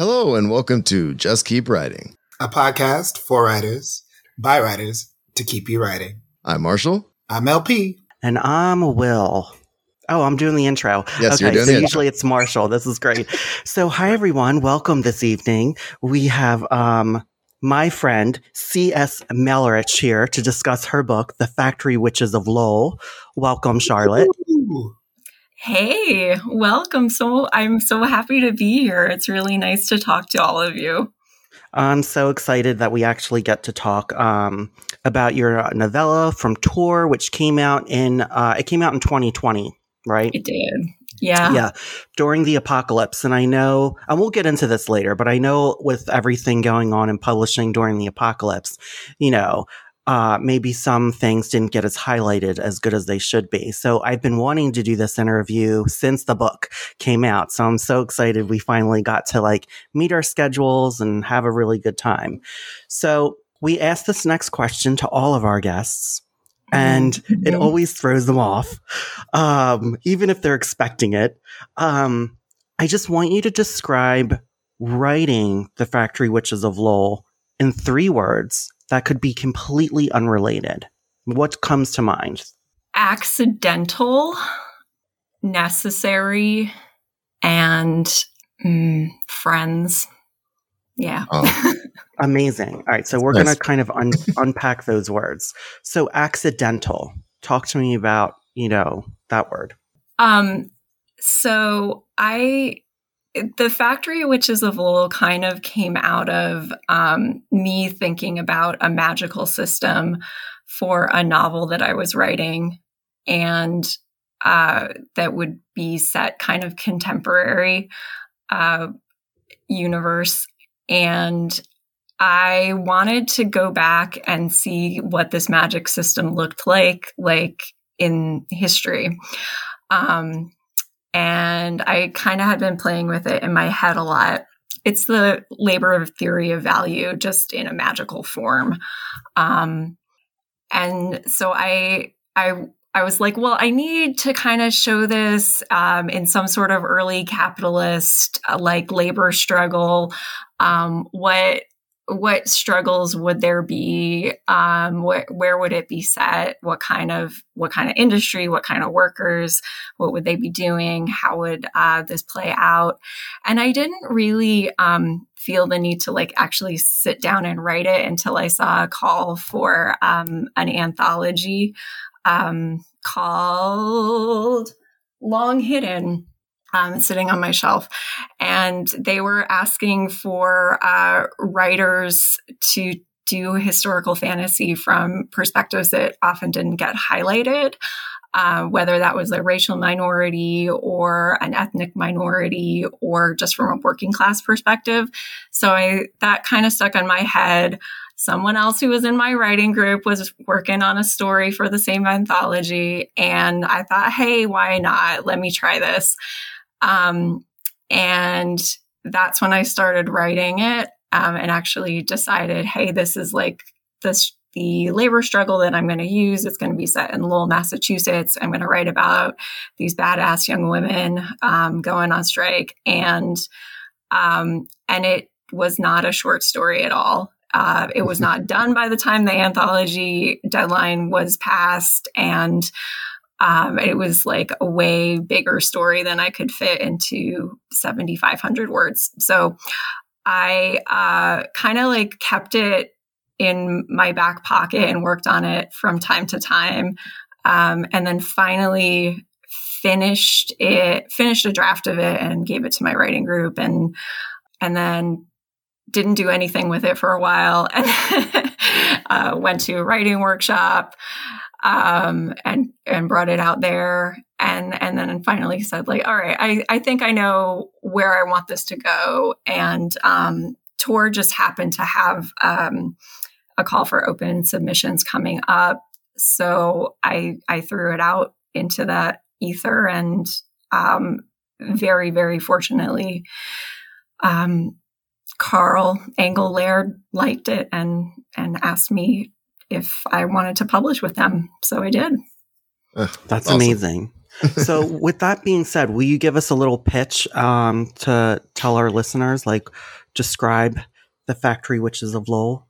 Hello, and welcome to Just Keep Writing, a podcast for writers by writers to keep you writing. I'm Marshall. I'm LP. And I'm Wil. Oh, I'm doing the intro. Yes, okay, you're doing so it. usually it's Marshall. This is great. so, hi everyone. Welcome this evening. We have um my friend C.S. Malerich here to discuss her book, The Factory Witches of Lowell. Welcome, Charlotte. Ooh. Hey, welcome. So I'm so happy to be here. It's really nice to talk to all of you. I'm so excited that we actually get to talk um, about your novella from Tor, which came out in uh, it came out in 2020, right? It did. Yeah. yeah during the apocalypse and i know and we'll get into this later but i know with everything going on in publishing during the apocalypse you know uh, maybe some things didn't get as highlighted as good as they should be so i've been wanting to do this interview since the book came out so i'm so excited we finally got to like meet our schedules and have a really good time so we asked this next question to all of our guests and it Mhm. always throws them off, um, even if they're expecting it. Um, I just want you to describe writing The Factory Witches of Lowell in three words that could be completely unrelated. What comes to mind? Accidental, necessary, and mm, friends. Yeah. Oh. Amazing. All right, so we're Nice. going to kind of un- unpack those words. So, accidental. Talk to me about, you know, that word. Um, so I, the Factory Witches of Lowell kind of came out of um, me thinking about a magical system for a novel that I was writing, and uh, that would be set kind of contemporary uh, universe. And I wanted to go back and see what this magic system looked like, like in history. Um, and I kind of had been playing with it in my head a lot. It's the labor of theory of value, just in a magical form. Um, and so I, I, I was like, well, I need to kind of show this um, in some sort of early capitalist, uh, like labor struggle. Um, what what struggles would there be? Um, wh- where would it be set? What kind of what kind of industry? What kind of workers? What would they be doing? How would uh, this play out? And i didn't really um, feel the need to like actually sit down and write it until i saw a call for um, an anthology um, called long hidden um, sitting on my shelf. And they were asking for uh, writers to do historical fantasy from perspectives that often didn't get highlighted. Uh, whether that was a racial minority or an ethnic minority or just from a working class perspective. So I, that kind of stuck on my head. Someone else who was in my writing group was working on a story for the same anthology. And I thought, hey, why not? Let me try this. Um, and that's when I started writing it um, and actually decided, hey, this is like this the labor struggle that I'm going to use. It's going to be set in Lowell, Massachusetts. I'm going to write about these badass young women um, going on strike, and um, and it was not a short story at all. Uh, it was not done by the time the anthology deadline was passed, and um, it was like a way bigger story than I could fit into 7,500 words. So I uh, kind of like kept it in my back pocket and worked on it from time to time. Um, and then finally finished it, finished a draft of it and gave it to my writing group and, and then didn't do anything with it for a while and uh, went to a writing workshop um, and and brought it out there and and then finally said like all right I, I think I know where I want this to go. And um, Tor just happened to have um, a call for open submissions coming up. So I I threw it out into that ether and um, very very fortunately um, Carl Engle-Laird liked it and and asked me if I wanted to publish with them. So I did. Ugh, That's awesome. amazing. so, with that being said, will you give us a little pitch um, to tell our listeners, like, describe the Factory Witches of Lowell?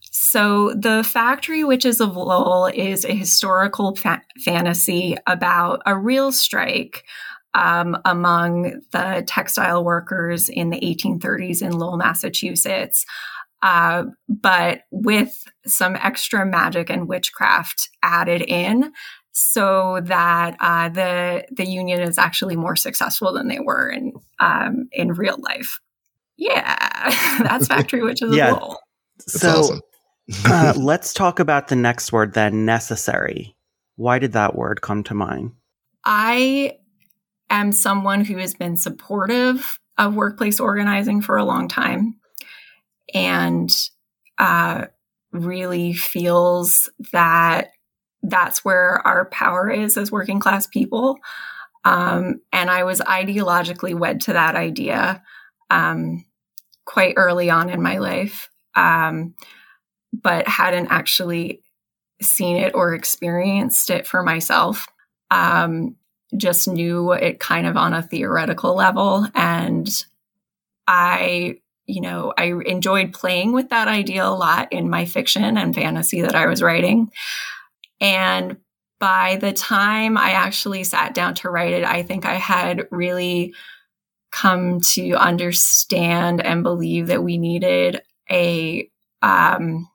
So, The Factory Witches of Lowell is a historical fa- fantasy about a real strike um, among the textile workers in the 1830s in Lowell, Massachusetts. Uh, but with some extra magic and witchcraft added in so that uh, the the union is actually more successful than they were in um, in real life. Yeah, that's factory witches yeah. of So awesome. uh, let's talk about the next word then, necessary. Why did that word come to mind? I am someone who has been supportive of workplace organizing for a long time and uh, really feels that that's where our power is as working class people. Um, and I was ideologically wed to that idea um, quite early on in my life, um, but hadn't actually seen it or experienced it for myself. Um, just knew it kind of on a theoretical level. And I, you know, I enjoyed playing with that idea a lot in my fiction and fantasy that I was writing. And by the time I actually sat down to write it, I think I had really come to understand and believe that we needed a um,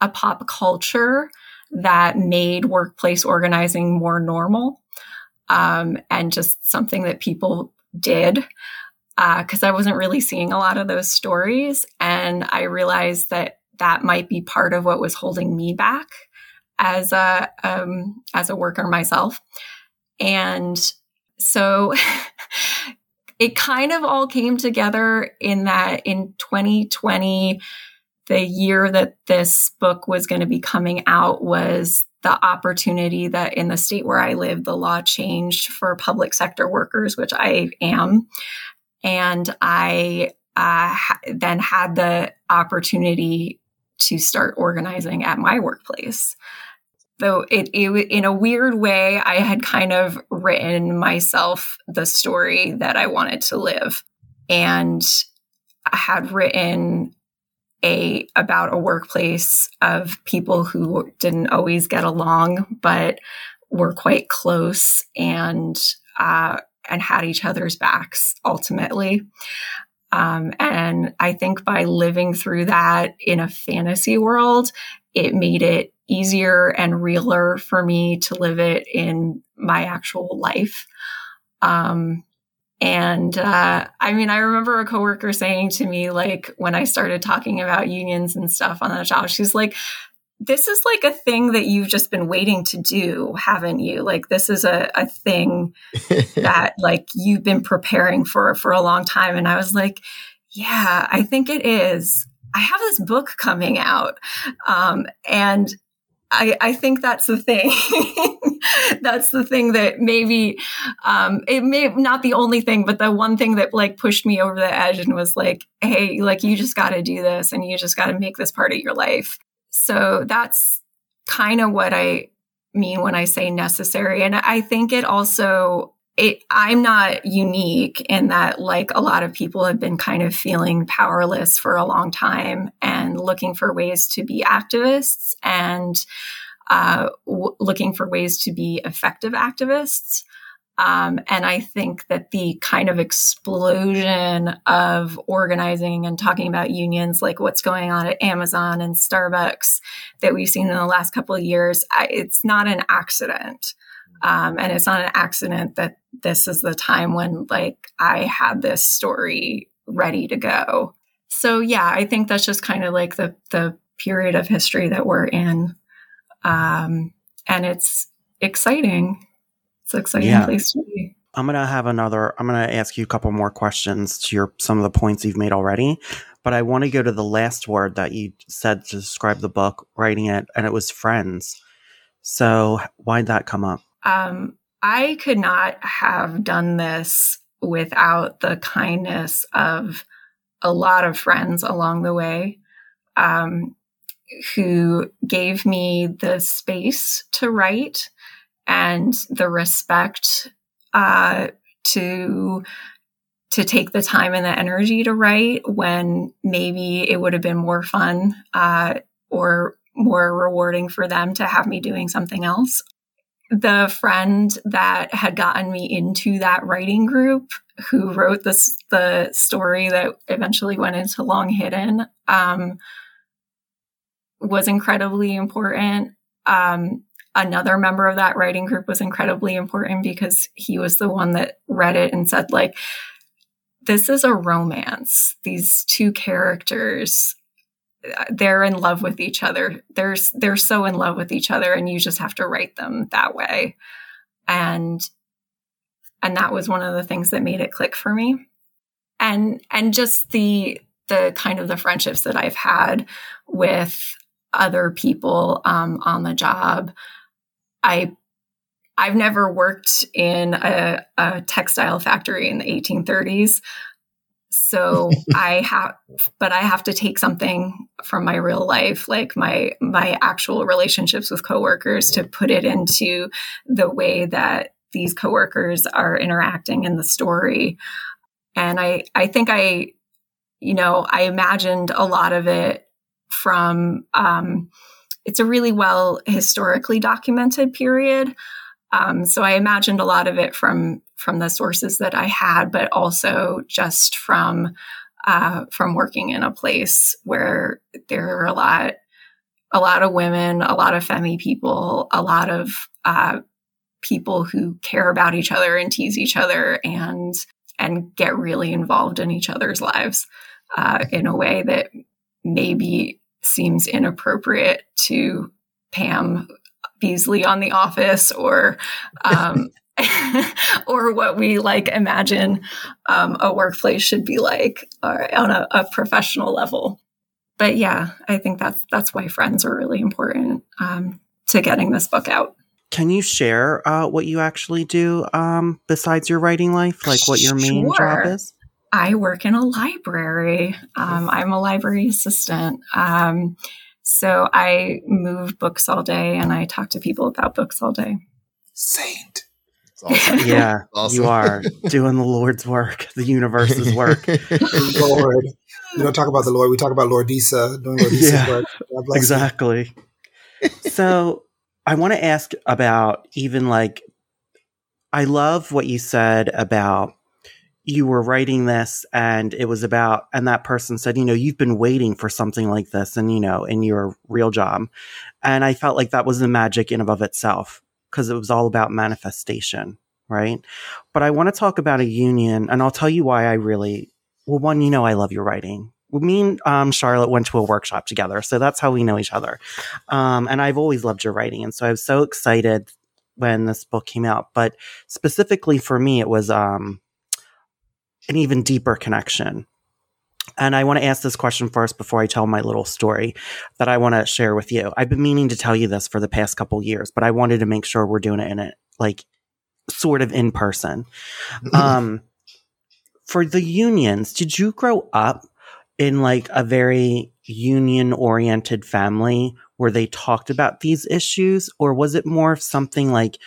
a pop culture that made workplace organizing more normal um, and just something that people did because uh, I wasn't really seeing a lot of those stories, and I realized that that might be part of what was holding me back as a um, as a worker myself, and so it kind of all came together in that in 2020 the year that this book was going to be coming out was the opportunity that in the state where I live, the law changed for public sector workers, which I am. And I uh, then had the opportunity to start organizing at my workplace. Though it, it, in a weird way i had kind of written myself the story that i wanted to live. And i had written a about a workplace of people who didn't always get along but were quite close. And uh, and had each other's backs ultimately um, and i think by living through that in a fantasy world it made it easier and realer for me to live it in my actual life. Um, and uh, I mean, I remember a coworker saying to me, like, when I started talking about unions and stuff on the job, she's like, this is like a thing that you've just been waiting to do, haven't you? Like, this is a, a thing that like you've been preparing for for a long time. And I was like, yeah, I think it is. I have this book coming out. Um, and I, I think that's the thing. that's the thing that maybe um, it may not the only thing, but the one thing that like pushed me over the edge and was like, hey, like you just got to do this and you just got to make this part of your life. So that's kind of what I mean when I say necessary. And I think it also it, I'm not unique in that, like a lot of people have been kind of feeling powerless for a long time and looking for ways to be activists and uh, w- looking for ways to be effective activists. Um, and I think that the kind of explosion of organizing and talking about unions, like what's going on at Amazon and Starbucks that we've seen in the last couple of years, I, it's not an accident. Um, and it's not an accident that this is the time when like I had this story ready to go. So yeah, I think that's just kind of like the the period of history that we're in. Um, and it's exciting. It's an exciting yeah. place to be. I'm gonna have another. I'm gonna ask you a couple more questions to your some of the points you've made already, but I want to go to the last word that you said to describe the book, writing it, and it was friends. So why'd that come up? Um, I could not have done this without the kindness of a lot of friends along the way um, who gave me the space to write and the respect uh, to to take the time and the energy to write when maybe it would have been more fun uh, or more rewarding for them to have me doing something else. The friend that had gotten me into that writing group, who wrote this the story that eventually went into Long Hidden, um, was incredibly important. Um, another member of that writing group was incredibly important because he was the one that read it and said, like, this is a romance. These two characters, they're in love with each other. They're, they're so in love with each other, and you just have to write them that way. And and that was one of the things that made it click for me. And and just the the kind of the friendships that I've had with other people um, on the job. I I've never worked in a, a textile factory in the 1830s. So I have, but I have to take something from my real life, like my my actual relationships with coworkers, to put it into the way that these coworkers are interacting in the story. And I I think I, you know, I imagined a lot of it from um, it's a really well historically documented period. Um, so I imagined a lot of it from from the sources that I had, but also just from uh, from working in a place where there are a lot a lot of women, a lot of femi people, a lot of uh, people who care about each other and tease each other and and get really involved in each other's lives uh, in a way that maybe seems inappropriate to Pam Beesly on The Office or um, or what we like imagine um, a workplace should be like uh, on a, a, professional level. But yeah, I think that's that's why friends are really important um, to getting this book out. Can you share uh, what you actually do um, besides your writing life? Like what your main sure. job is? I work in a library. Um, I'm a library assistant. Um, so I move books all day and I talk to people about books all day. Saint. Awesome. yeah, awesome. you are doing the Lord's work, the universe's work. Lord. We don't talk about the Lord. We talk about Lord Disa doing Lord Disa's yeah, work. Exactly. so I want to ask about even like, I love what you said about you were writing this and it was about and that person said you know you've been waiting for something like this and you know in your real job and i felt like that was the magic in and of itself because it was all about manifestation right but i want to talk about a union and i'll tell you why i really well one you know i love your writing me and um, Charlotte went to a workshop together, so that's how we know each other. Um, and I've always loved your writing, and so I was so excited when this book came out. But specifically for me, it was um, an even deeper connection. And I want to ask this question first before I tell my little story that I want to share with you. I've been meaning to tell you this for the past couple years, but I wanted to make sure we're doing it in it like sort of in person. um, for the unions, did you grow up in like a very union oriented family where they talked about these issues, or was it more of something like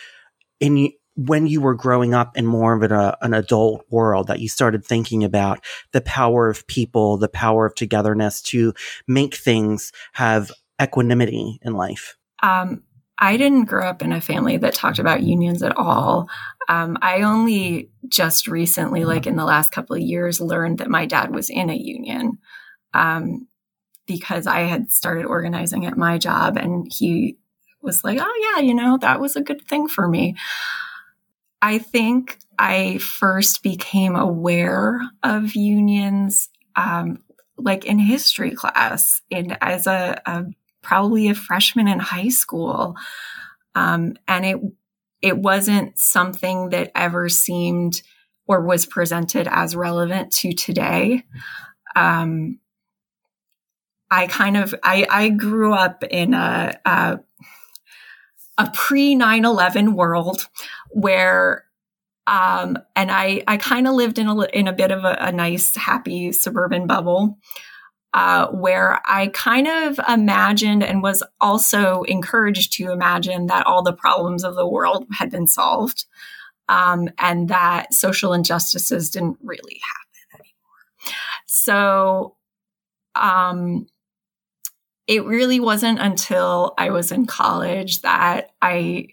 in when you were growing up in more of an, uh, an adult world that you started thinking about the power of people, the power of togetherness to make things have equanimity in life? Um, I didn't grow up in a family that talked about unions at all. Um, I only just recently, like in the last couple of years, learned that my dad was in a union um, because I had started organizing at my job and he was like, oh, yeah, you know, that was a good thing for me. I think I first became aware of unions um, like in history class and as a, a, probably a freshman in high school. Um, and it it wasn't something that ever seemed or was presented as relevant to today. Um, I kind of I, I grew up in a, a a pre 9 11 world where, um, and I, I kind of lived in a, in a bit of a, a nice, happy suburban bubble. uh, where I kind of imagined and was also encouraged to imagine that all the problems of the world had been solved um, and that social injustices didn't really happen anymore. So um, it really wasn't until I was in college that I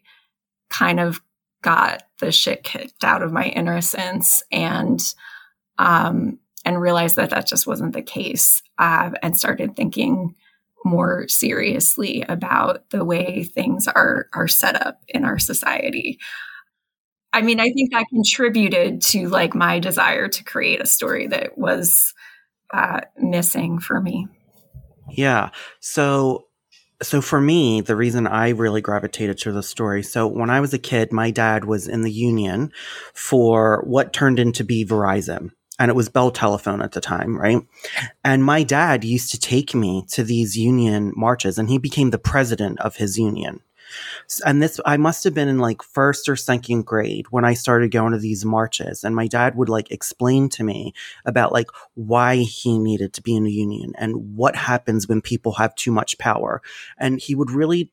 kind of got the shit kicked out of my innocence and um, and realized that that just wasn't the case uh, and started thinking more seriously about the way things are are set up in our society. I mean, I think that contributed to like my desire to create a story that was uh, missing for me. Yeah. So so for me, the reason I really gravitated to the story. So when I was a kid, my dad was in the union for what turned into be Verizon and it was Bell Telephone at the time, right? And my dad used to take me to these union marches, and he became the president of his union. And this, I must have been in like first or second grade when I started going to these marches. And my dad would like explain to me about like why he needed to be in a union and what happens when people have too much power. And he would really,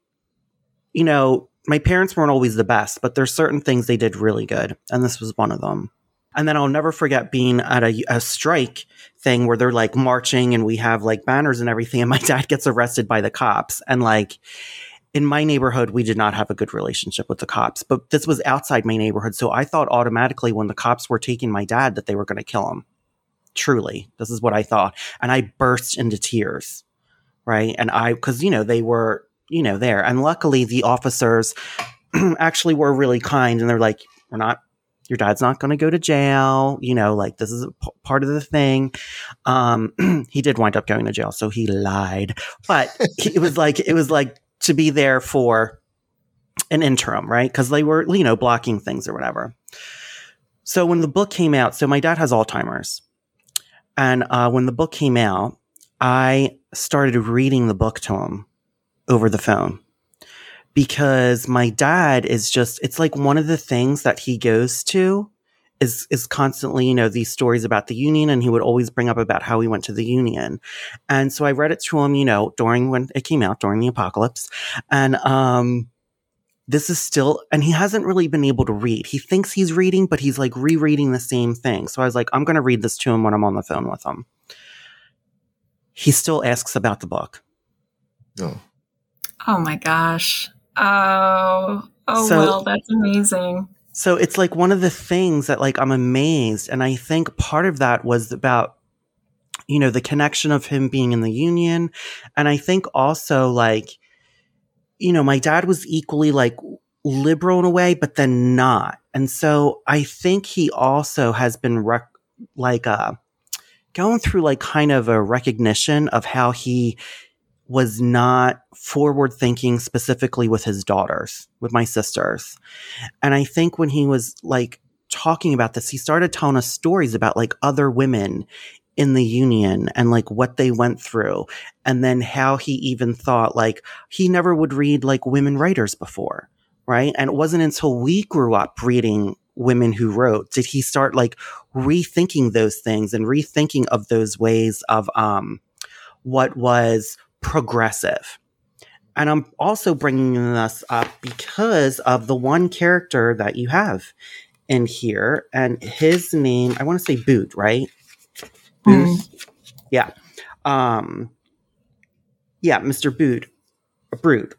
you know, my parents weren't always the best, but there's certain things they did really good. And this was one of them. And then I'll never forget being at a, a, strike thing where they're like marching and we have like banners and everything. And my dad gets arrested by the cops. And like in my neighborhood, we did not have a good relationship with the cops, but this was outside my neighborhood. So I thought automatically when the cops were taking my dad that they were going to kill him. Truly, this is what I thought. And I burst into tears. Right. And I, cause you know, they were, you know, there. And luckily the officers actually were really kind and they're like, we're not your dad's not going to go to jail. You know, like this is p- part of the thing. Um, he did wind up going to jail, so he lied. But it was like it was like to be there for an interim, right? Because they were, you know, blocking things or whatever. So when the book came out, so my dad has Alzheimer's, and uh, when the book came out, I started reading the book to him over the phone because my dad is just it's like one of the things that he goes to is is constantly you know these stories about the union and he would always bring up about how he went to the union. And so i read it to him you know during when it came out during the apocalypse. And um this is still and he hasn't really been able to read. He thinks he's reading but he's like rereading the same thing. So i was like i'm going to read this to him when i'm on the phone with him. He still asks about the book. Oh. Oh my gosh. Oh, oh so, well, that's amazing. So it's like one of the things that like I'm amazed, and I think part of that was about you know the connection of him being in the union, and I think also like you know my dad was equally like liberal in a way, but then not, and so I think he also has been rec- like uh going through like kind of a recognition of how he was not forward thinking specifically with his daughters, with my sisters. And I think when he was like talking about this, he started telling us stories about like other women in the union and like what they went through. And then how he even thought like he never would read like women writers before. Right. And it wasn't until we grew up reading women who wrote did he start like rethinking those things and rethinking of those ways of, um, what was progressive. And I'm also bringing this up because of the one character that you have in here, and his name, I want to say Boot, right? Boot. Mm. Yeah. Um, yeah, Mr. Boot. Brood.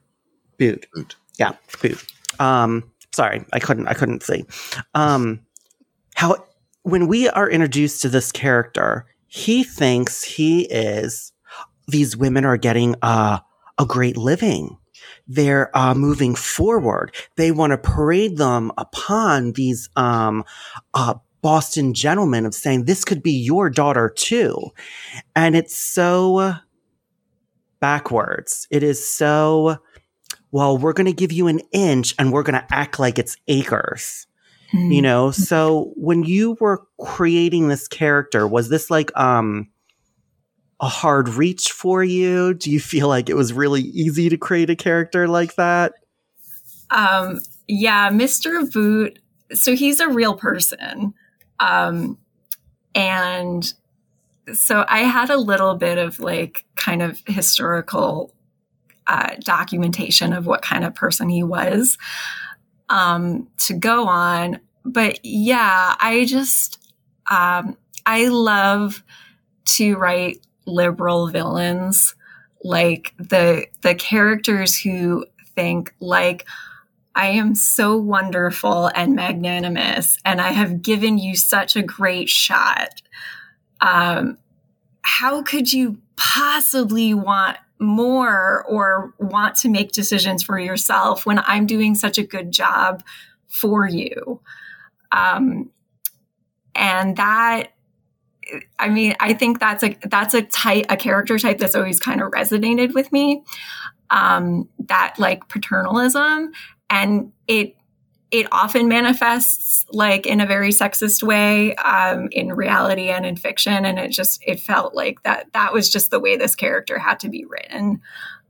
Boot. Boot. Yeah, Boot. Um, sorry, I couldn't I couldn't see. Um, how when we are introduced to this character, he thinks he is these women are getting uh, a great living. They're uh, moving forward. They want to parade them upon these um, uh, Boston gentlemen of saying this could be your daughter too, and it's so backwards. It is so well. We're going to give you an inch, and we're going to act like it's acres. Mm-hmm. You know. So when you were creating this character, was this like um? A hard reach for you? Do you feel like it was really easy to create a character like that? Um, yeah, Mr. Boot. So he's a real person. Um, and so I had a little bit of like kind of historical uh, documentation of what kind of person he was um, to go on. But yeah, I just, um, I love to write liberal villains, like the, the characters who think like, I am so wonderful and magnanimous, and I have given you such a great shot. Um, how could you possibly want more or want to make decisions for yourself when I'm doing such a good job for you? Um, and that I mean, I think that's a that's a type a character type that's always kind of resonated with me. Um, that like paternalism and it it often manifests like in a very sexist way um, in reality and in fiction and it just it felt like that that was just the way this character had to be written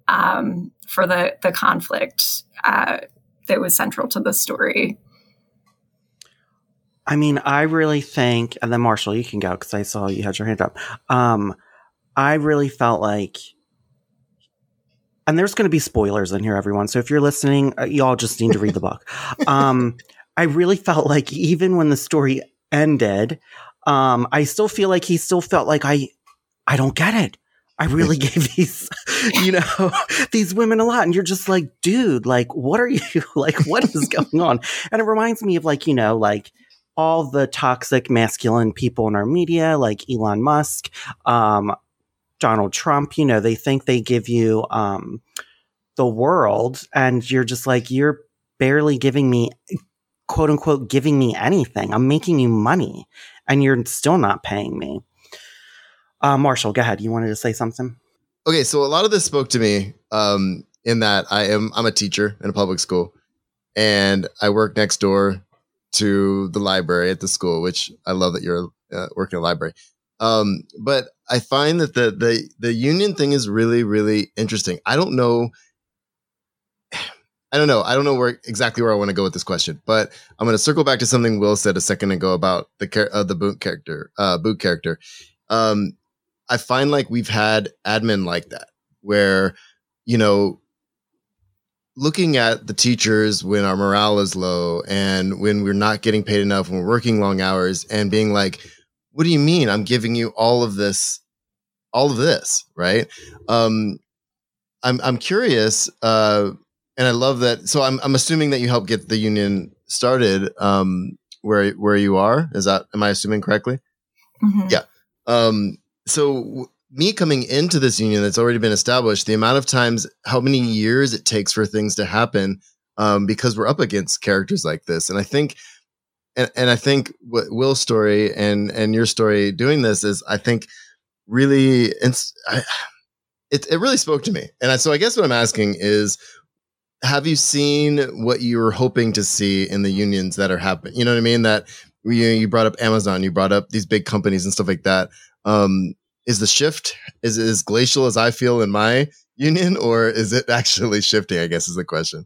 um, for the the conflict uh, that was central to the story I mean, I really think, and then Marshall, you can go because I saw you had your hand up. Um, I really felt like and there's going to be spoilers in here, everyone. So if you're listening, uh, y'all just need to read the book. Um, I really felt like even when the story ended, um, I still feel like he still felt like I, I don't get it. I really gave these, you know, these women a lot. And you're just like, dude, like, what are you, like, what is going on? And it reminds me of like, you know, like, all the toxic masculine people in our media, like Elon Musk, um, Donald Trump, you know, they think they give you um, the world, and you're just like, you're barely giving me, quote unquote, giving me anything. I'm making you money, and you're still not paying me. Uh, Marshall, go ahead. You wanted to say something? Okay, so a lot of this spoke to me um, in that I am I'm a teacher in a public school, and I work next door to the library at the school, which I love that you're uh, working in a library. Um, but I find that the the the union thing is really really interesting. I don't know. I don't know. I don't know where exactly where I want to go with this question, but I'm going to circle back to something Wil said a second ago about the uh, the boot character, uh, boot character. Um, I find like we've had admin like that, where you know, looking at the teachers when our morale is low and when we're not getting paid enough, when we're working long hours, and being like, what do you mean? I'm giving you all of this all of this right? Um i'm i'm curious uh and i love that so i'm i'm assuming that you helped get the union started um where where you are. Is that am i assuming correctly? Mm-hmm. yeah. Um so me coming into this union that's already been established the amount of times how many years it takes for things to happen um, because we're up against characters like this and i think and, and I think what Wil's story and and your story doing this is I think really it's I, it it really spoke to me. And I, so I guess what I'm asking is have you seen what you were hoping to see in the unions that are happening? You know what I mean? That you, you brought up Amazon, you brought up these big companies and stuff like that. Um, is the shift is as glacial as I feel in my union, or is it actually shifting? I guess is the question.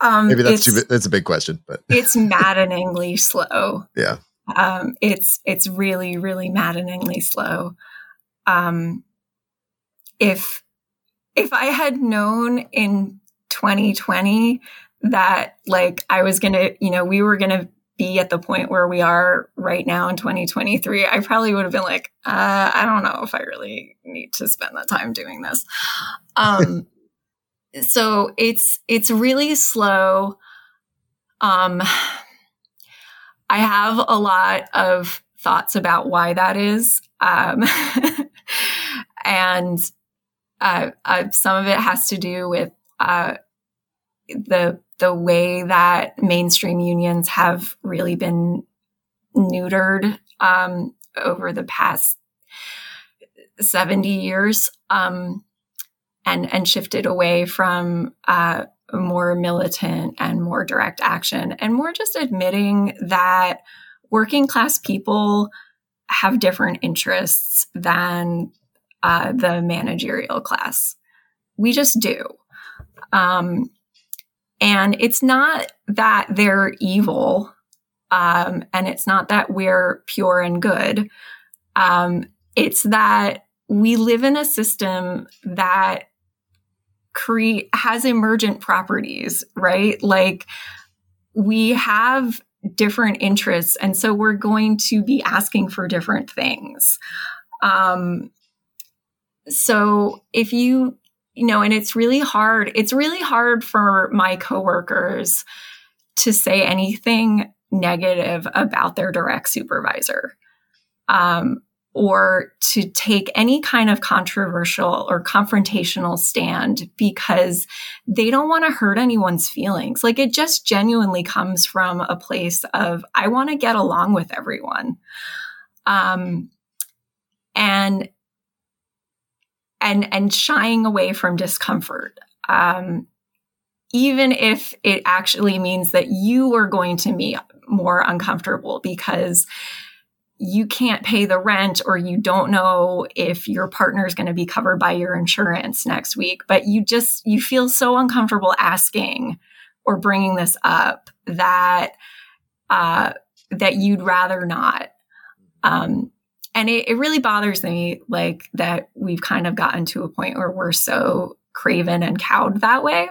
Um, Maybe that's too. That's a big question, but it's maddeningly slow. Yeah. Um, it's it's really really maddeningly slow. Um, if if I had known in 2020 that like I was gonna, you know, we were gonna be at the point where we are right now in 2023, I probably would have been like, uh, I don't know if I really need to spend that time doing this. Um, so it's it's really slow um i have a lot of thoughts about why that is um and uh, uh, some of it has to do with uh, the the way that mainstream unions have really been neutered um, over the past 70 years um, and and shifted away from uh, more militant and more direct action and more just admitting that working class people have different interests than uh, the managerial class. We just do. Um, and it's not that they're evil, um, and it's not that we're pure and good. Um, it's that we live in a system that create has emergent properties, right? Like we have different interests, and so we're going to be asking for different things. Um, so if you you know, and it's really hard. It's really hard for my coworkers to say anything negative about their direct supervisor. Um, or to take any kind of controversial or confrontational stand because they don't want to hurt anyone's feelings. Like it just genuinely comes from a place of, I want to get along with everyone. Um, and, and, and shying away from discomfort. Um, even if it actually means that you are going to be more uncomfortable because you can't pay the rent or you don't know if your partner is going to be covered by your insurance next week but you just you feel so uncomfortable asking or bringing this up that uh, that you'd rather not um, and it, it really bothers me like that we've kind of gotten to a point where we're so craven and cowed that way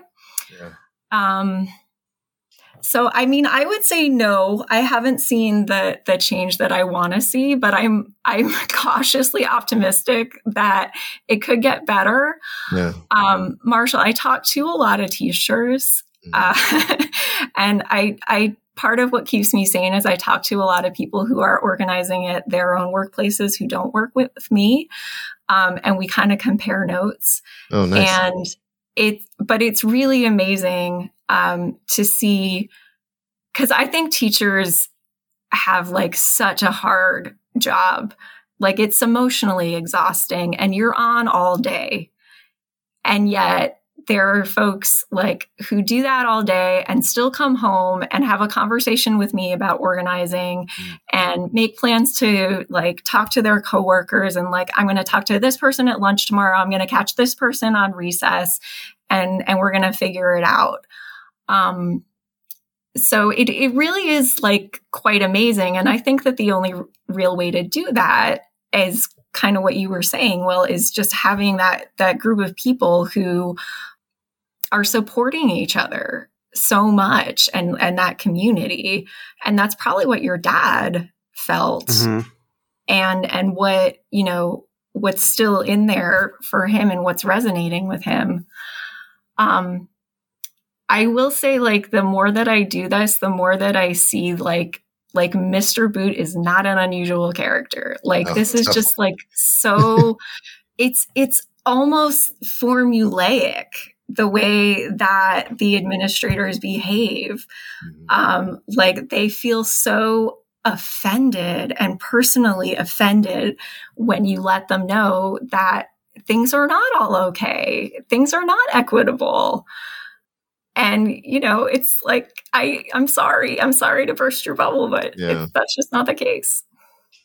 yeah. um so I mean, I would say no. I haven't seen the the change that I want to see, but I'm I'm cautiously optimistic that it could get better. Yeah. Um, Marshall, I talk to a lot of teachers, mm-hmm. uh, and I I part of what keeps me sane is I talk to a lot of people who are organizing at their own workplaces who don't work with me, um, and we kind of compare notes. Oh, nice. And it, but it's really amazing um, to see because I think teachers have like such a hard job. Like it's emotionally exhausting and you're on all day. And yet there are folks like who do that all day and still come home and have a conversation with me about organizing mm. and make plans to like talk to their coworkers and like I'm going to talk to this person at lunch tomorrow I'm going to catch this person on recess and and we're going to figure it out um, so it, it really is like quite amazing. And I think that the only real way to do that is kind of what you were saying, well is just having that that group of people who are supporting each other so much and and that community. And that's probably what your dad felt. Mm-hmm. And and what, you know, what's still in there for him and what's resonating with him. Um I will say, like, the more that I do this, the more that I see, like, like Mr. Boot is not an unusual character. Like, this is just like so. it's it's almost formulaic the way that the administrators behave. Mm-hmm. Um, like they feel so offended and personally offended when you let them know that things are not all okay. Things are not equitable and you know it's like i i'm sorry i'm sorry to burst your bubble but yeah. that's just not the case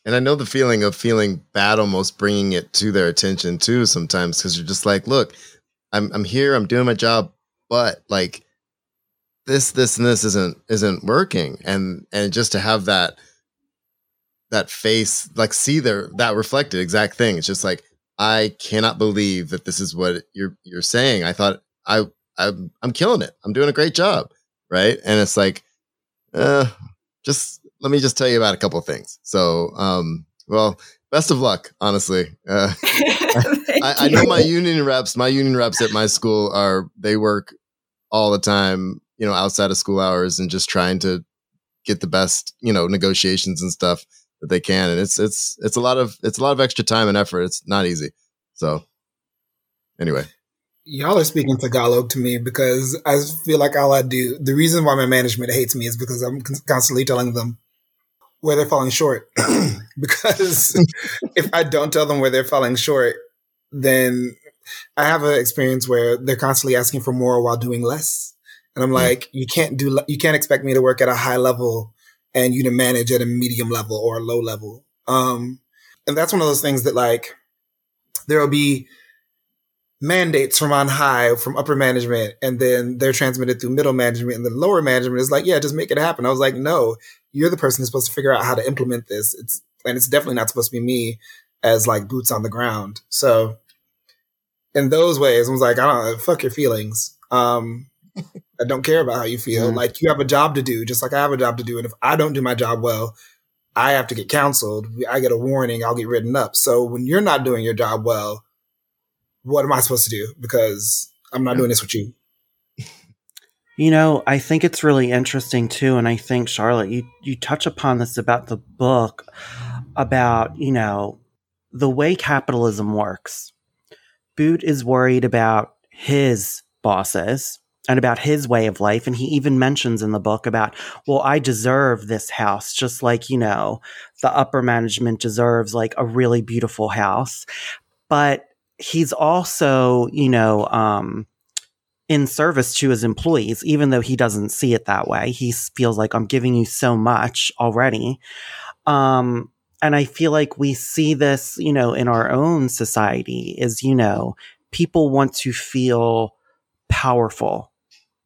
and i know the feeling of feeling bad almost bringing it to their attention too sometimes because you're just like look i'm i'm here i'm doing my job but like this this and this isn't isn't working and and just to have that that face like see their that reflected exact thing it's just like i cannot believe that this is what you're you're saying i thought i I'm I'm killing it. I'm doing a great job, right? And it's like, uh, just let me just tell you about a couple things. So, um, well, best of luck, honestly. Uh, I, I, know my union reps. My union reps at my school are they work all the time, you know, outside of school hours and just trying to get the best, you know, negotiations and stuff that they can. And it's it's it's a lot of it's a lot of extra time and effort. It's not easy. So, anyway. Y'all are speaking Tagalog to me because I feel like all I do, the reason why my management hates me is because I'm constantly telling them where they're falling short. because if I don't tell them where they're falling short, then I have an experience where they're constantly asking for more while doing less. And I'm hmm. like, you can't do, you can't expect me to work at a high level and you to manage at a medium level or a low level. Um, and that's one of those things that like, there'll be, mandates from on high from upper management and then they're transmitted through middle management and the lower management is like yeah just make it happen i was like no you're the person who's supposed to figure out how to implement this it's and it's definitely not supposed to be me as like boots on the ground. So in those ways, I was like, I don't know, fuck your feelings. Um, I don't care about how you feel. Mm-hmm. Like you have a job to do, just like I have a job to do. And if I don't do my job well, I have to get counseled. I get a warning. I'll get written up. So when you're not doing your job well, what am I supposed to do? Because I'm not doing this with you. You know, I think it's really interesting too, and I think Charlotte, you you touch upon this about the book, about you know the way capitalism works. Boot is worried about his bosses and about his way of life. And he even mentions in the book about, well, I deserve this house, just like, you know, the upper management deserves like a really beautiful house. But he's also, you know, um, in service to his employees, even though he doesn't see it that way. He feels like I'm giving you so much already. Um, and I feel like we see this, you know, in our own society is, you know, people want to feel powerful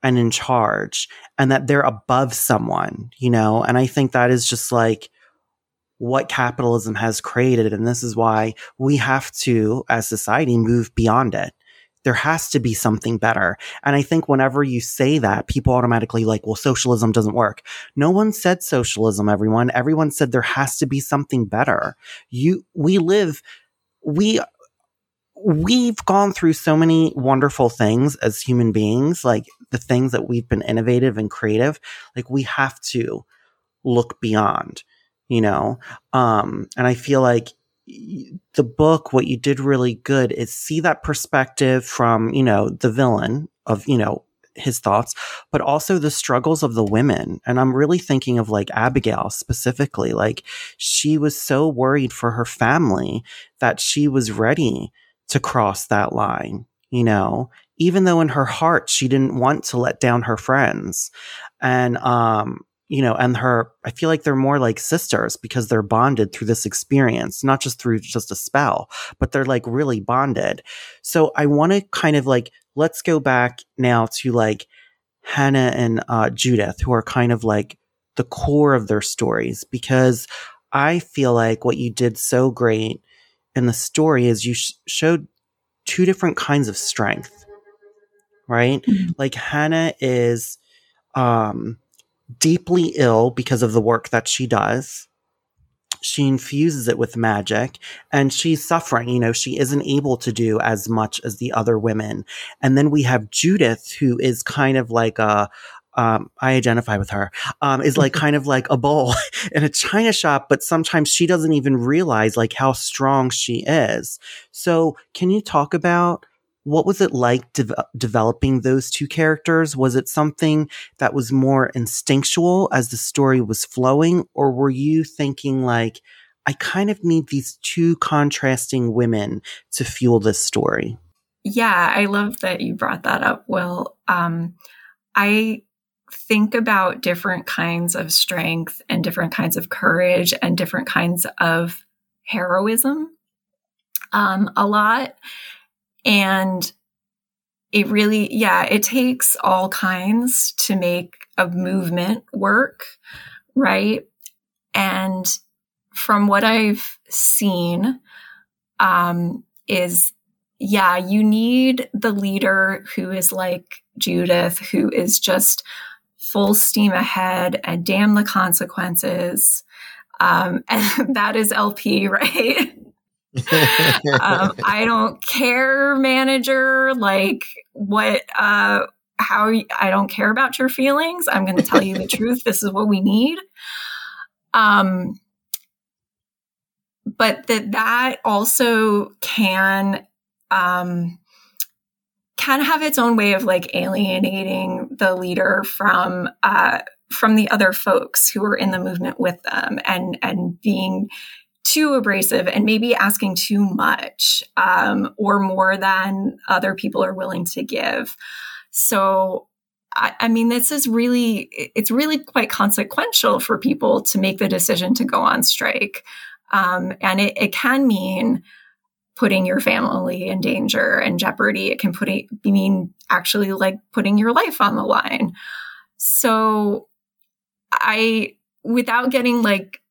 and in charge and that they're above someone, you know? And I think that is just like what capitalism has created. And this is why we have to, as society, move beyond it. There has to be something better. And I think whenever you say that, people automatically like, well, socialism doesn't work. No one said socialism, everyone. Everyone said there has to be something better. You, we live, we we've gone through so many wonderful things as human beings, like the things that we've been innovative and creative, like we have to look beyond, you know? Um, and I feel like the book, what you did really good is see that perspective from, you know, the villain of, you know, his thoughts, but also the struggles of the women. And I'm really thinking of like Abigail specifically. Like she was so worried for her family that she was ready to cross that line, you know, even though in her heart she didn't want to let down her friends. And, um, you know, and her, I feel like they're more like sisters because they're bonded through this experience, not just through just a spell, but they're like really bonded. So I want to kind of like, let's go back now to like Hannah and uh, Judith, who are kind of like the core of their stories, because I feel like what you did so great in the story is you sh- showed two different kinds of strength, right? Mm-hmm. Like Hannah is um, deeply ill because of the work that she does. She infuses it with magic and she's suffering. You know, she isn't able to do as much as the other women. And then we have Judith, who is kind of like a, um, I identify with her, um, is like kind of like a bowl in a china shop, but sometimes she doesn't even realize like how strong she is. So can you talk about what was it like de- developing those two characters? Was it something that was more instinctual as the story was flowing, or were you thinking like, I kind of need these two contrasting women to fuel this story? Yeah, I love that you brought that up, Wil. Um, I think about different kinds of strength and different kinds of courage and different kinds of heroism um, a lot. And it really, yeah, it takes all kinds to make a movement work, right? And from what I've seen, um, is yeah, you need the leader who is like Judith, who is just full steam ahead and damn the consequences. Um, and that is LP, right? Um, I don't care, manager, like what, uh, how I don't care about your feelings. I'm going to tell you the truth. This is what we need. Um, but that that also can um, can have its own way of like alienating the leader from uh, from the other folks who are in the movement with them and and being too abrasive and maybe asking too much um, or more than other people are willing to give so I, I mean this is really it's really quite consequential for people to make the decision to go on strike um, and it, it can mean putting your family in danger and jeopardy. It can put it, mean actually like putting your life on the line. So I, without getting like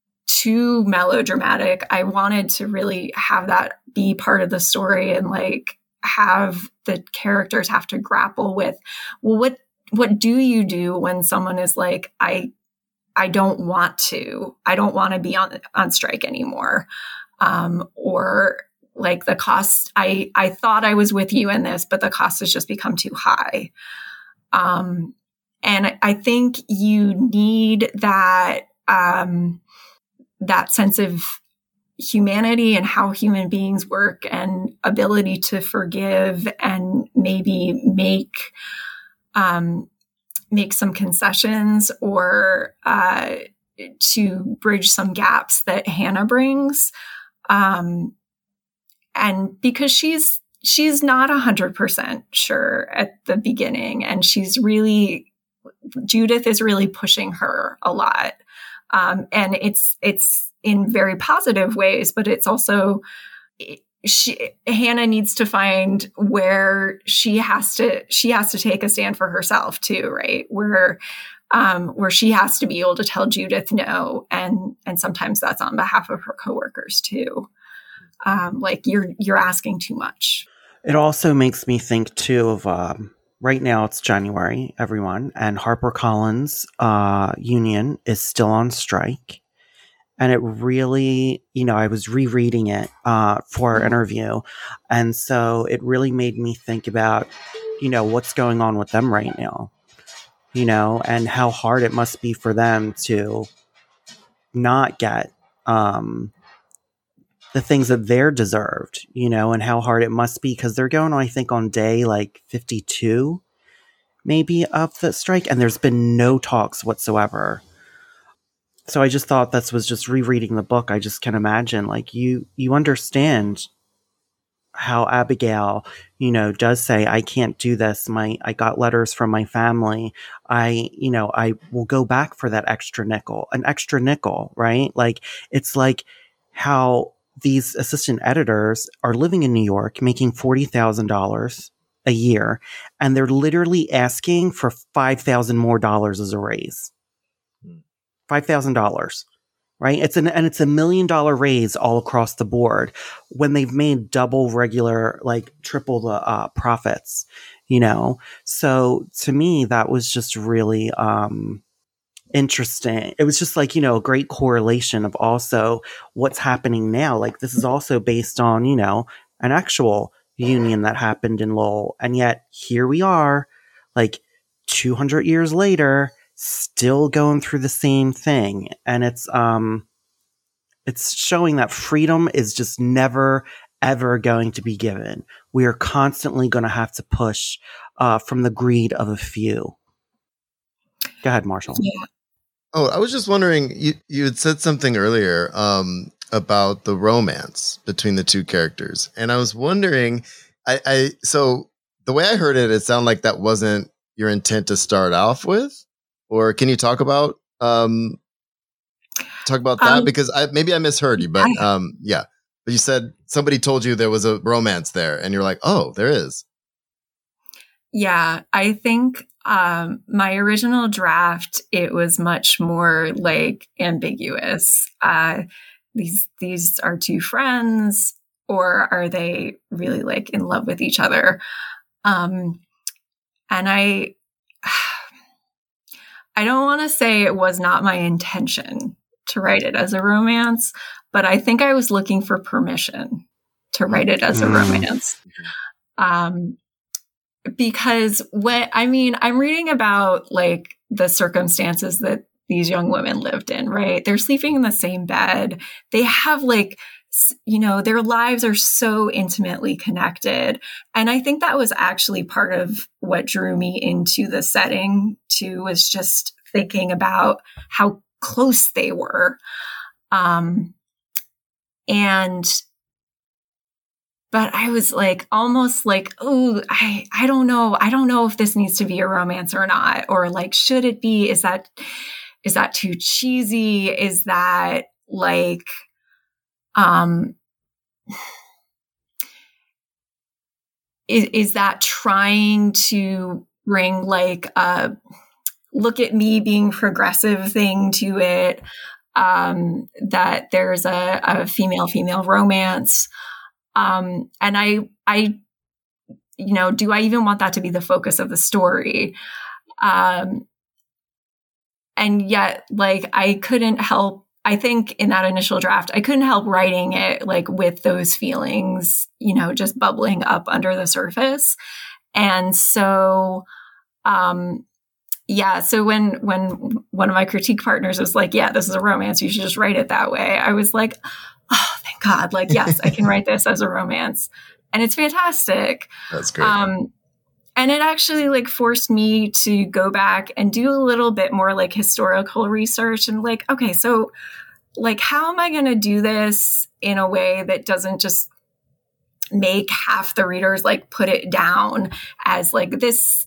too melodramatic. I wanted to really have that be part of the story and like have the characters have to grapple with well what what do you do when someone is like I I don't want to. I don't want to be on on strike anymore. Um, or like the cost I I thought I was with you in this but the cost has just become too high. Um, and I think you need that um, that sense of humanity and how human beings work and ability to forgive and maybe make um, make some concessions or uh, to bridge some gaps that Hannah brings. Um, and because she's she's not a hundred percent sure at the beginning, and she's really Judith is really pushing her a lot, um, and it's it's in very positive ways, but it's also she Hannah needs to find where she has to she has to take a stand for herself too, right? Where um, where she has to be able to tell Judith no, and and sometimes that's on behalf of her coworkers too. Um, like you're you're asking too much. It also makes me think too of um, right now it's January, everyone, and HarperCollins uh, union is still on strike and it really you know i was rereading it uh, for our mm-hmm. interview and so it really made me think about you know what's going on with them right now you know and how hard it must be for them to not get um, the things that they're deserved you know and how hard it must be because they're going i think on day like 52 maybe of the strike and there's been no talks whatsoever so I just thought this was just rereading the book. I just can imagine like you you understand how Abigail, you know, does say, I can't do this. My, I got letters from my family. I, you know, I will go back for that extra nickel, an extra nickel, right? Like, it's like how these assistant editors are living in New York making $40,000 a year, and they're literally asking for 5,000 more dollars as a raise five thousand dollars, right? It's an and it's a million dollar raise all across the board when they've made double regular, like triple the uh, profits, you know. So to me, that was just really um, interesting. It was just like you know a great correlation of also what's happening now. Like this is also based on you know an actual union that happened in Lowell, and yet here we are, like 200 years later still going through the same thing and it's um it's showing that freedom is just never ever going to be given we are constantly going to have to push uh, from the greed of a few go ahead marshall yeah. oh i was just wondering you you had said something earlier um about the romance between the two characters and i was wondering i i so the way i heard it it sounded like that wasn't your intent to start off with or can you talk about um talk about that um, because I maybe I misheard you, but I, um yeah. But you said somebody told you there was a romance there, and you're like, oh, there is. Yeah, I think um, my original draft it was much more like ambiguous. Uh, these these are two friends, or are they really like in love with each other? Um, and I I don't want to say it was not my intention to write it as a romance, but I think I was looking for permission to write it as a mm. romance. Um, because what I mean, I'm reading about like the circumstances that these young women lived in, right? They're sleeping in the same bed. They have like you know, their lives are so intimately connected. And I think that was actually part of what drew me into the setting too, was just thinking about how close they were. Um, and, but I was like, almost like, oh, I, I don't know. I don't know if this needs to be a romance or not. Or like, should it be? Is that, is that too cheesy? Is that like, um, is, is that trying to bring like a look at me being progressive thing to it um, that there's a, a female female romance. Um, and I, I, you know, do I even want that to be the focus of the story? Um, and yet, like, I couldn't help. I think in that initial draft, I couldn't help writing it like with those feelings, you know, just bubbling up under the surface. And so, um, yeah so when when one of my critique partners was like yeah this is a romance you should just write it that way i was like god like yes i can write this as a romance. And it's fantastic. That's great. Um and it actually like forced me to go back and do a little bit more like historical research and like okay so like how am i going to do this in a way that doesn't just make half the readers like put it down as like this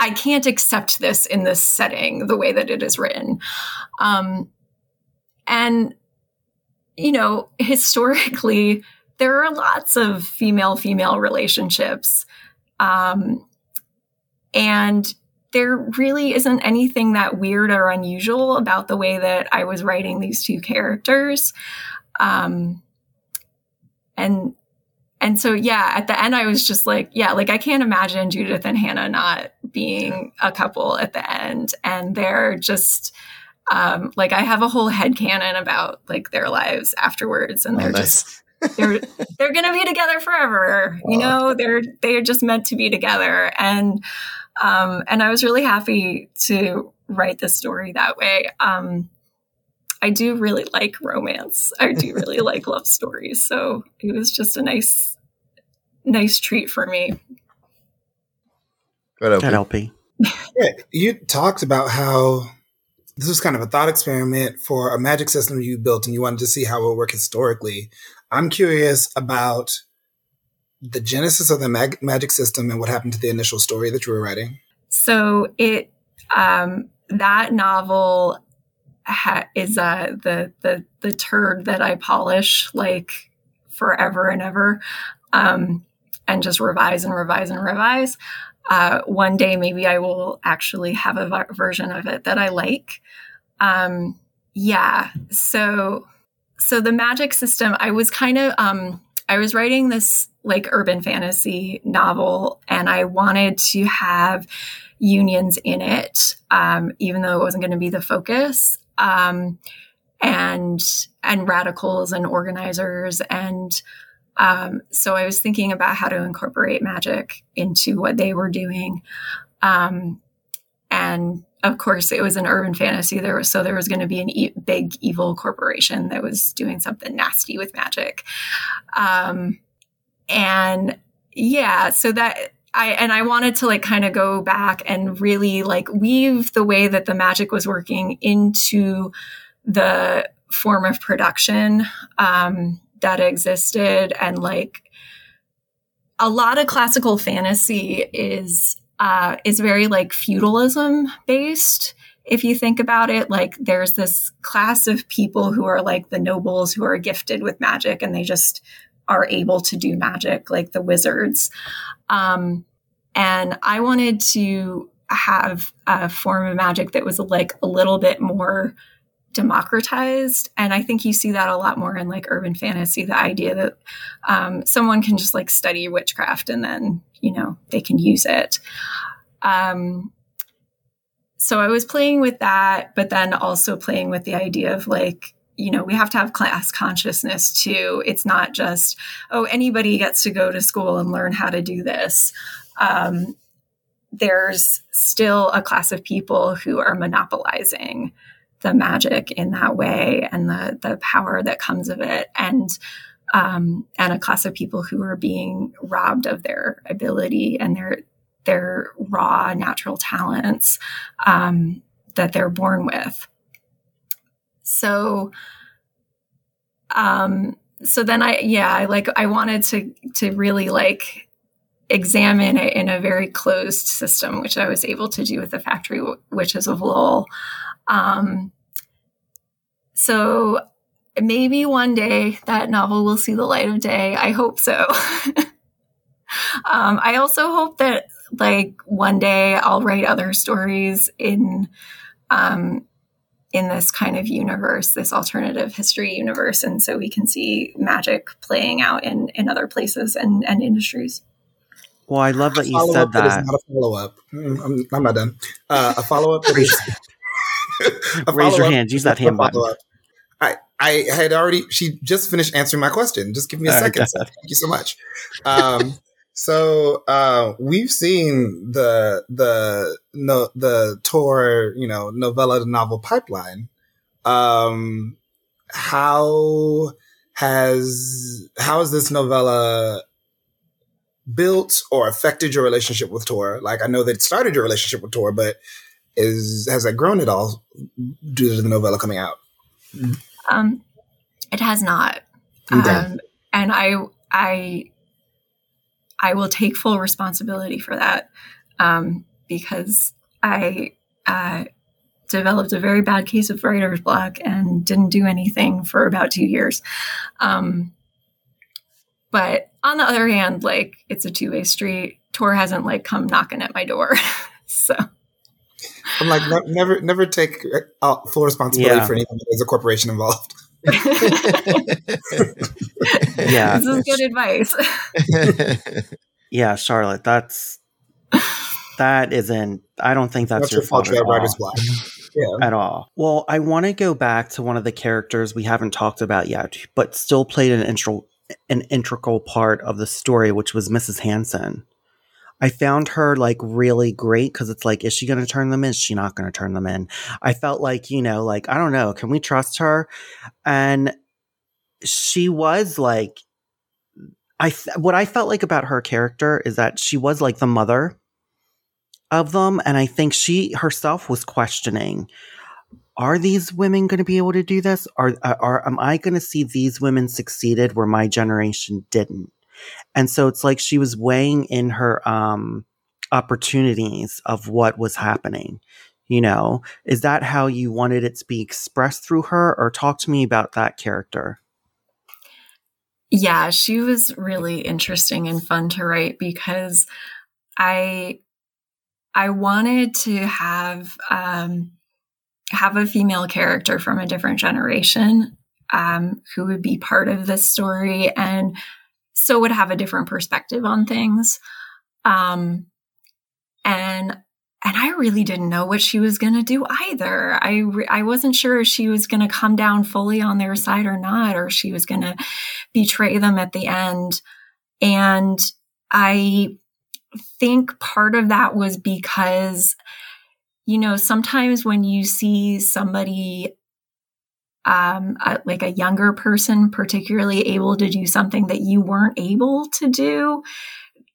I can't accept this in this setting the way that it is written. Um, and, you know, historically, there are lots of female female relationships. Um, and there really isn't anything that weird or unusual about the way that I was writing these two characters. Um, and and so, yeah, at the end, I was just like, yeah, like I can't imagine Judith and Hannah not being a couple at the end. And they're just, um, like, I have a whole head canon about like their lives afterwards. And oh, they're oh, nice. just, they're, they're going to be together forever. You know, they're, they're just meant to be together. And, um, and I was really happy to write the story that way. Um, I do really like romance. I do really like love stories. So it was just a nice, nice treat for me. Good LP. yeah, you talked about how this was kind of a thought experiment for a magic system you built and you wanted to see how it would work historically. I'm curious about the genesis of the mag- magic system and what happened to the initial story that you were writing. So it, um, that novel ha- is uh, the the the turd that I polish like forever and ever, um, and just revise and revise and revise. Uh, one day, maybe I will actually have a version of it that I like. Um, yeah. So, so the magic system, I was kind of, um, I was writing this like urban fantasy novel, and I wanted to have unions in it, um, even though it wasn't going to be the focus um, and and radicals and organizers and um, so I was thinking about how to incorporate magic into what they were doing. Um, and of course, it was an urban fantasy. There was so there was going to be an e- big evil corporation that was doing something nasty with magic. Um, and yeah, so that I and I wanted to like kind of go back and really like weave the way that the magic was working into the form of production um, that existed. And like a lot of classical fantasy is uh, is very like feudalism based if you think about it. Like there's this class of people who are like the nobles who are gifted with magic and they just are able to do magic like the wizards. Um, and I wanted to have a form of magic that was like a little bit more democratized. And I think you see that a lot more in like urban fantasy the idea that um, someone can just like study witchcraft and then, you know, they can use it. Um, so I was playing with that, but then also playing with the idea of like, you know, we have to have class consciousness too. It's not just, oh, anybody gets to go to school and learn how to do this. Um, there's still a class of people who are monopolizing the magic in that way and the the power that comes of it and um, and a class of people who are being robbed of their ability and their their raw natural talents um, that they're born with so um so then i yeah i like i wanted to to really like examine it in a very closed system, which I was able to do with the factory witches of Lowell. Um, so maybe one day that novel will see the light of day. I hope so. um, I also hope that like one day I'll write other stories in um, in this kind of universe, this alternative history universe. And so we can see magic playing out in, in other places and, and industries. Well, I love that you said that. Is not a follow up. Mm, I'm, I'm, not done. Uh, a follow up. Raise, raise your hand. Use that hand button. I, I had already. She just finished answering my question. Just give me a All second. Right, so thank you so much. Um, so uh, we've seen the the no, the Tor, you know, novella to novel pipeline. Um, how has how has this novella built or affected your relationship with Tor? Like I know that it started your relationship with Tor, but is has that grown at all due to the novella coming out? Um, it has not. Okay. Um, and I I I will take full responsibility for that um, because I uh, developed a very bad case of writer's block and didn't do anything for about two years. Um, but on the other hand, like it's a two way street. Tor hasn't like come knocking at my door, so. I'm like never, never take uh, full responsibility yeah. for anything. There's a corporation involved. yeah. This is good advice. yeah, Charlotte, that's that isn't I don't think that's, that's your, your fault, at, writer's block. Yeah. at all. Well, I want to go back to one of the characters we haven't talked about yet, but still played an integral an integral part of the story, which was Mrs. Hanson. I found her like really great because it's like, is she going to turn them in? Is she not going to turn them in? I felt like, you know, like, I don't know, can we trust her? And she was like, I, th- what I felt like about her character is that she was like the mother of them. And I think she herself was questioning, are these women going to be able to do this? Are, uh, are, am I going to see these women succeeded where my generation didn't? And so it's like she was weighing in her um, opportunities of what was happening. You know, is that how you wanted it to be expressed through her? Or talk to me about that character. Yeah, she was really interesting and fun to write because I I wanted to have um, have a female character from a different generation um, who would be part of this story and so would have a different perspective on things. Um, and and I really didn't know what she was going to do either. I re- I wasn't sure if she was going to come down fully on their side or not, or she was going to betray them at the end. And I think part of that was because, you know, sometimes when you see somebody um, a, like a younger person, particularly able to do something that you weren't able to do,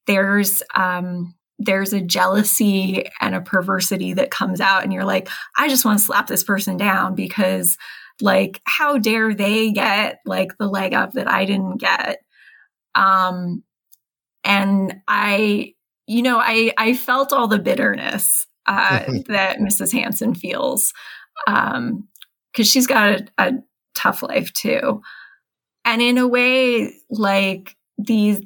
there's um, there's a jealousy and a perversity that comes out, and you're like, I just want to slap this person down because, like, how dare they get like the leg up that I didn't get? Um, and I, you know, I I felt all the bitterness uh, that Mrs. Hanson feels. Um, because she's got a, a tough life too. And in a way, like these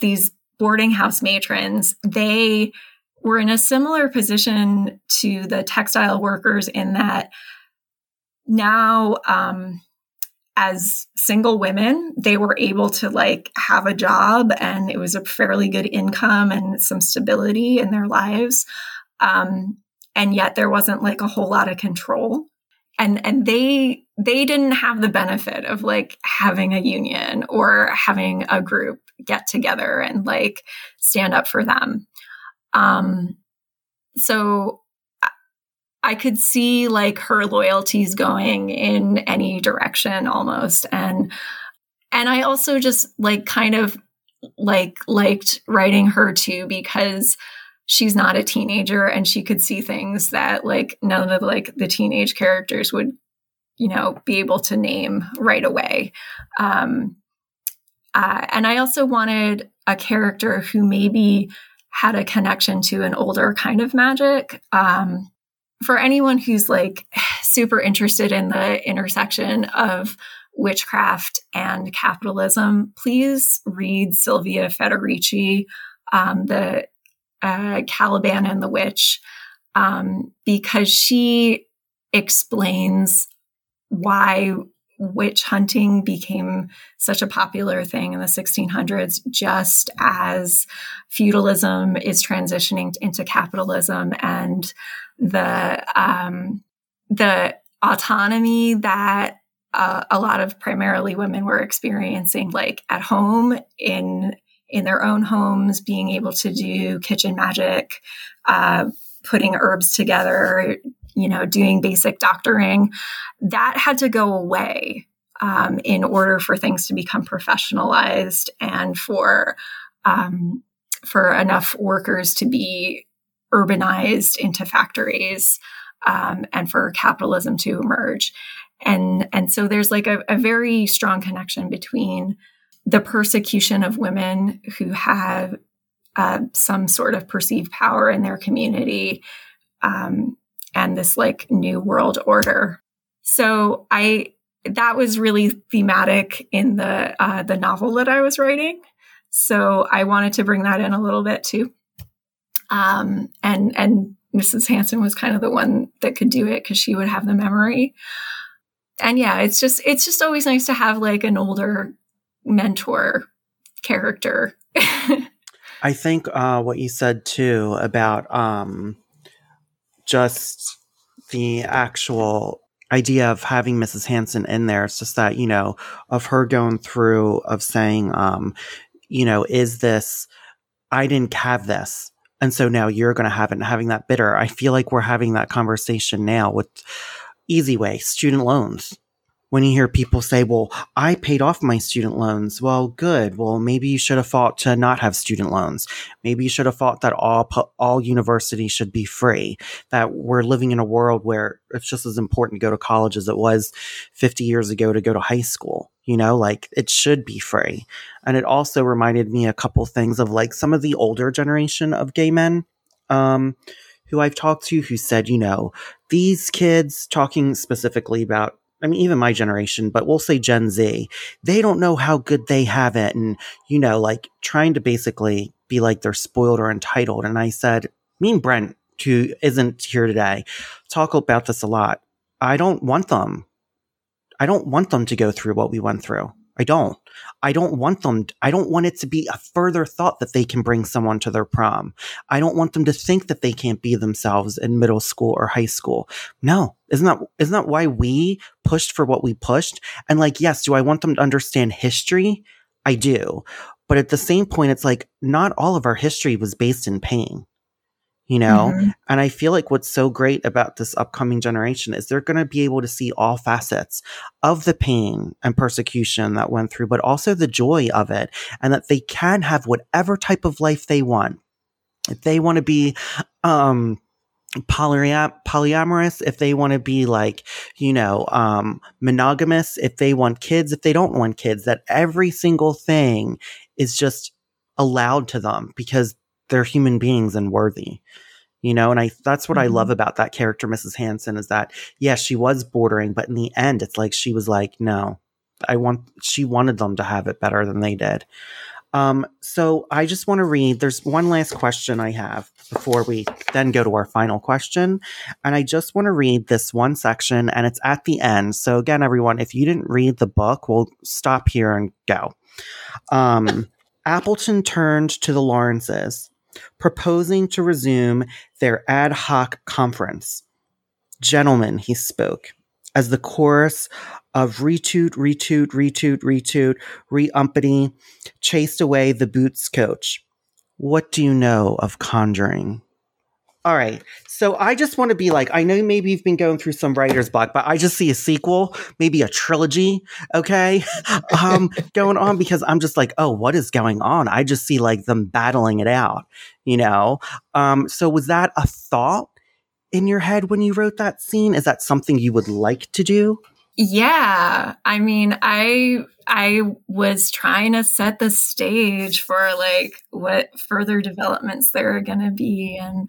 these boarding house matrons, they were in a similar position to the textile workers in that now um, as single women they were able to like have a job and it was a fairly good income and some stability in their lives um, and yet there wasn't like a whole lot of control and and they they didn't have the benefit of like having a union or having a group get together and like stand up for them. Um so I could see like her loyalties going in any direction almost. And and I also just like kind of like liked writing her too because she's not a teenager and she could see things that like none of like the teenage characters would you know be able to name right away. Um uh, and i also wanted a character who maybe had a connection to an older kind of magic. Um for anyone who's like super interested in the intersection of witchcraft and capitalism please read Silvia Federici um, the uh, Caliban and the Witch um, because she explains why witch hunting became such a popular thing in the 1600s, just as feudalism is transitioning into capitalism and the um, the autonomy that uh, a lot of primarily women were experiencing, like at home in in their own homes, being able to do kitchen magic, uh, putting herbs together, you know, doing basic doctoring, that had to go away um, in order for things to become professionalized and for um, for enough workers to be urbanized into factories um, and for capitalism to emerge. And and so there's like a, a very strong connection between the persecution of women who have uh, some sort of perceived power in their community um, and this like new world order. So I that was really thematic in the uh, the novel that I was writing. So I wanted to bring that in a little bit too. Um, and and Mrs. Hanson was kind of the one that could do it because she would have the memory. And yeah, it's just it's just always nice to have like an older mentor character. I think uh, what you said too about um, just the actual idea of having Mrs. Hanson in there. It's just that, you know, of her going through of saying, um, you know, is this, I didn't have this. And so now you're going to have it and having that bitter. I feel like we're having that conversation now with Easy Way, student loans when you hear people say, well, I paid off my student loans. Well, good. Well, maybe you should have fought to not have student loans. Maybe you should have fought that all, all universities should be free, that we're living in a world where it's just as important to go to college as it was 50 years ago to go to high school. You know, like it should be free. And it also reminded me a couple things of like some of the older generation of gay men. Um, who I've talked to who said, you know, these kids talking specifically about I mean, even my generation, but we'll say Gen Z, they don't know how good they have it. And, you know, like trying to basically be like they're spoiled or entitled. And I said, me and Brent, who isn't here today, talk about this a lot. I don't want them. I don't want them to go through what we went through. I don't. I don't want them. I don't want it to be a further thought that they can bring someone to their prom. I don't want them to think that they can't be themselves in middle school or high school. No, isn't that, isn't that why we pushed for what we pushed? And like, yes, do I want them to understand history? I do. But at the same point, it's like not all of our history was based in pain you know mm-hmm. and i feel like what's so great about this upcoming generation is they're going to be able to see all facets of the pain and persecution that went through but also the joy of it and that they can have whatever type of life they want if they want to be um polyam- polyamorous if they want to be like you know um monogamous if they want kids if they don't want kids that every single thing is just allowed to them because they're human beings and worthy you know? And i that's what mm-hmm. i love mm-hmm. about that character mrs hanson is that yes she was bordering but in the end it's like she was like no i want she wanted them to have it better than they did. Um, so i just want to read there's one last question i have before we then go to our final question. And i just want to read this one section and it's at the end. So again everyone if you didn't read the book we'll stop here and go. Um, appleton turned to the lawrences proposing to resume their ad hoc conference. Gentlemen, he spoke, as the chorus of retoot, retoot, retoot, retoot, re-umpity chased away the boots coach. What do you know of conjuring? All right. So I just want to be like, I know maybe you've been going through some writer's block, but I just see a sequel, maybe a trilogy, okay, um, going on because I'm just like, oh, what is going on? I just see like them battling it out, you know? Um, so was that a thought in your head when you wrote that scene? Is that something you would like to do? Yeah. I mean, I I was trying to set the stage for like what further developments there are going to be and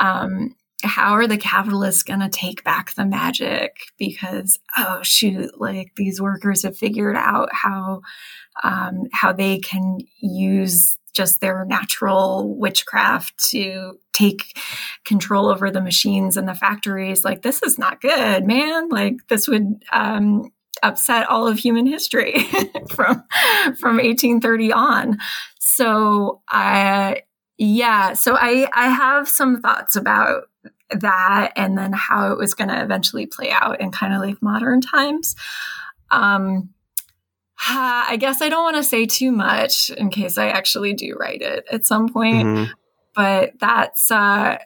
um, how are the capitalists going to take back the magic? Because oh shoot, like these workers have figured out how um, how they can use just their natural witchcraft to take control over the machines and the factories. Like, this is not good, man. Like, this would um, upset all of human history from from 1830 on. So, I yeah, so I I have some thoughts about that and then how it was going to eventually play out in kind of like modern times. Um, I guess I don't want to say too much in case I actually do write it at some point, mm-hmm. but that's uh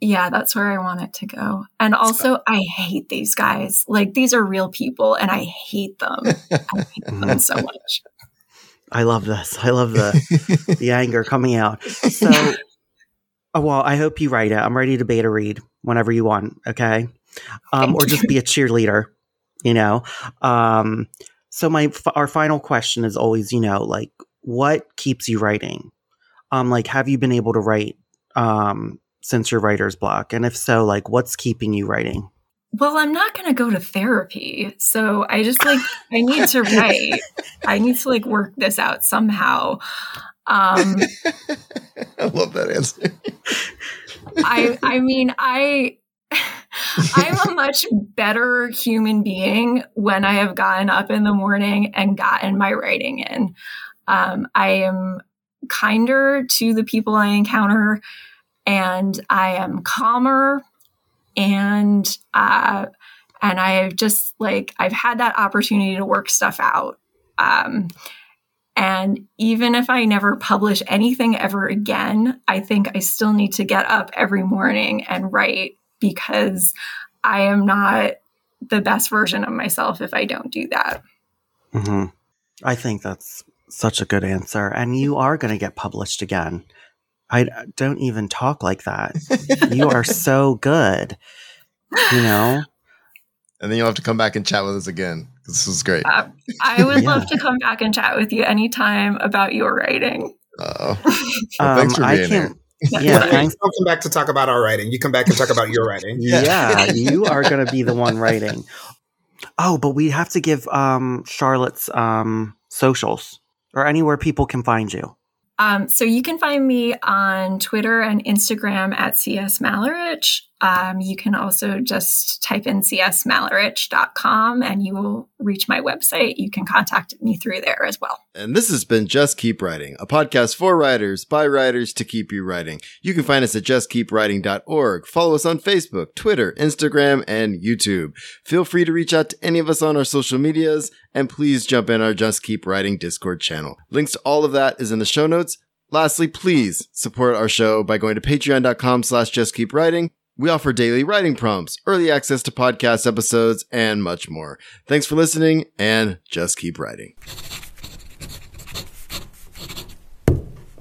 yeah, that's where I want it to go. And also I hate these guys. Like these are real people and I hate them. I hate them so much. I love this. I love the the anger coming out. So oh, well, I hope you write it. I'm ready to beta read whenever you want, okay? Um, or just be a cheerleader, you know. Um so my our final question is always, you know, like what keeps you writing? Um, like have you been able to write um since your writer's block? And if so, like what's keeping you writing? Well, I'm not going to go to therapy. So I just like I need to write. I need to like work this out somehow. Um I love that answer. I I mean, I I'm a much better human being when I have gotten up in the morning and gotten my writing in. Um, I am kinder to the people I encounter, and I am calmer, and uh, and I've just like I've had that opportunity to work stuff out. Um, and even if I never publish anything ever again, I think I still need to get up every morning and write because I am not the best version of myself if I don't do that. Mm-hmm. I think that's such a good answer. And you are going to get published again. I don't even talk like that. you are so good. You know? And then you'll have to come back and chat with us again. This was great. Uh, I would yeah. love to come back and chat with you anytime about your writing. Oh, well, thanks for um, being here. Yeah, thanks. I'll come back to talk about our writing. You come back and talk about your writing. yeah, you are going to be the one writing. Oh, but we have to give um, Charlotte's um, socials or anywhere people can find you. Um, so you can find me on Twitter and Instagram at CS Malerich. Um, you can also just type in csmalerich.com and you will reach my website. You can contact me through there as well. And this has been Just Keep Writing, a podcast for writers by writers to keep you writing. You can find us at justkeepwriting.org. Follow us on Facebook, Twitter, Instagram, and YouTube. Feel free to reach out to any of us on our social medias and please jump in our Just Keep Writing Discord channel. Links to all of that is in the show notes. Lastly, please support our show by going to patreon.com slash justkeepwriting we offer daily writing prompts, early access to podcast episodes, and much more. Thanks for listening and just keep writing.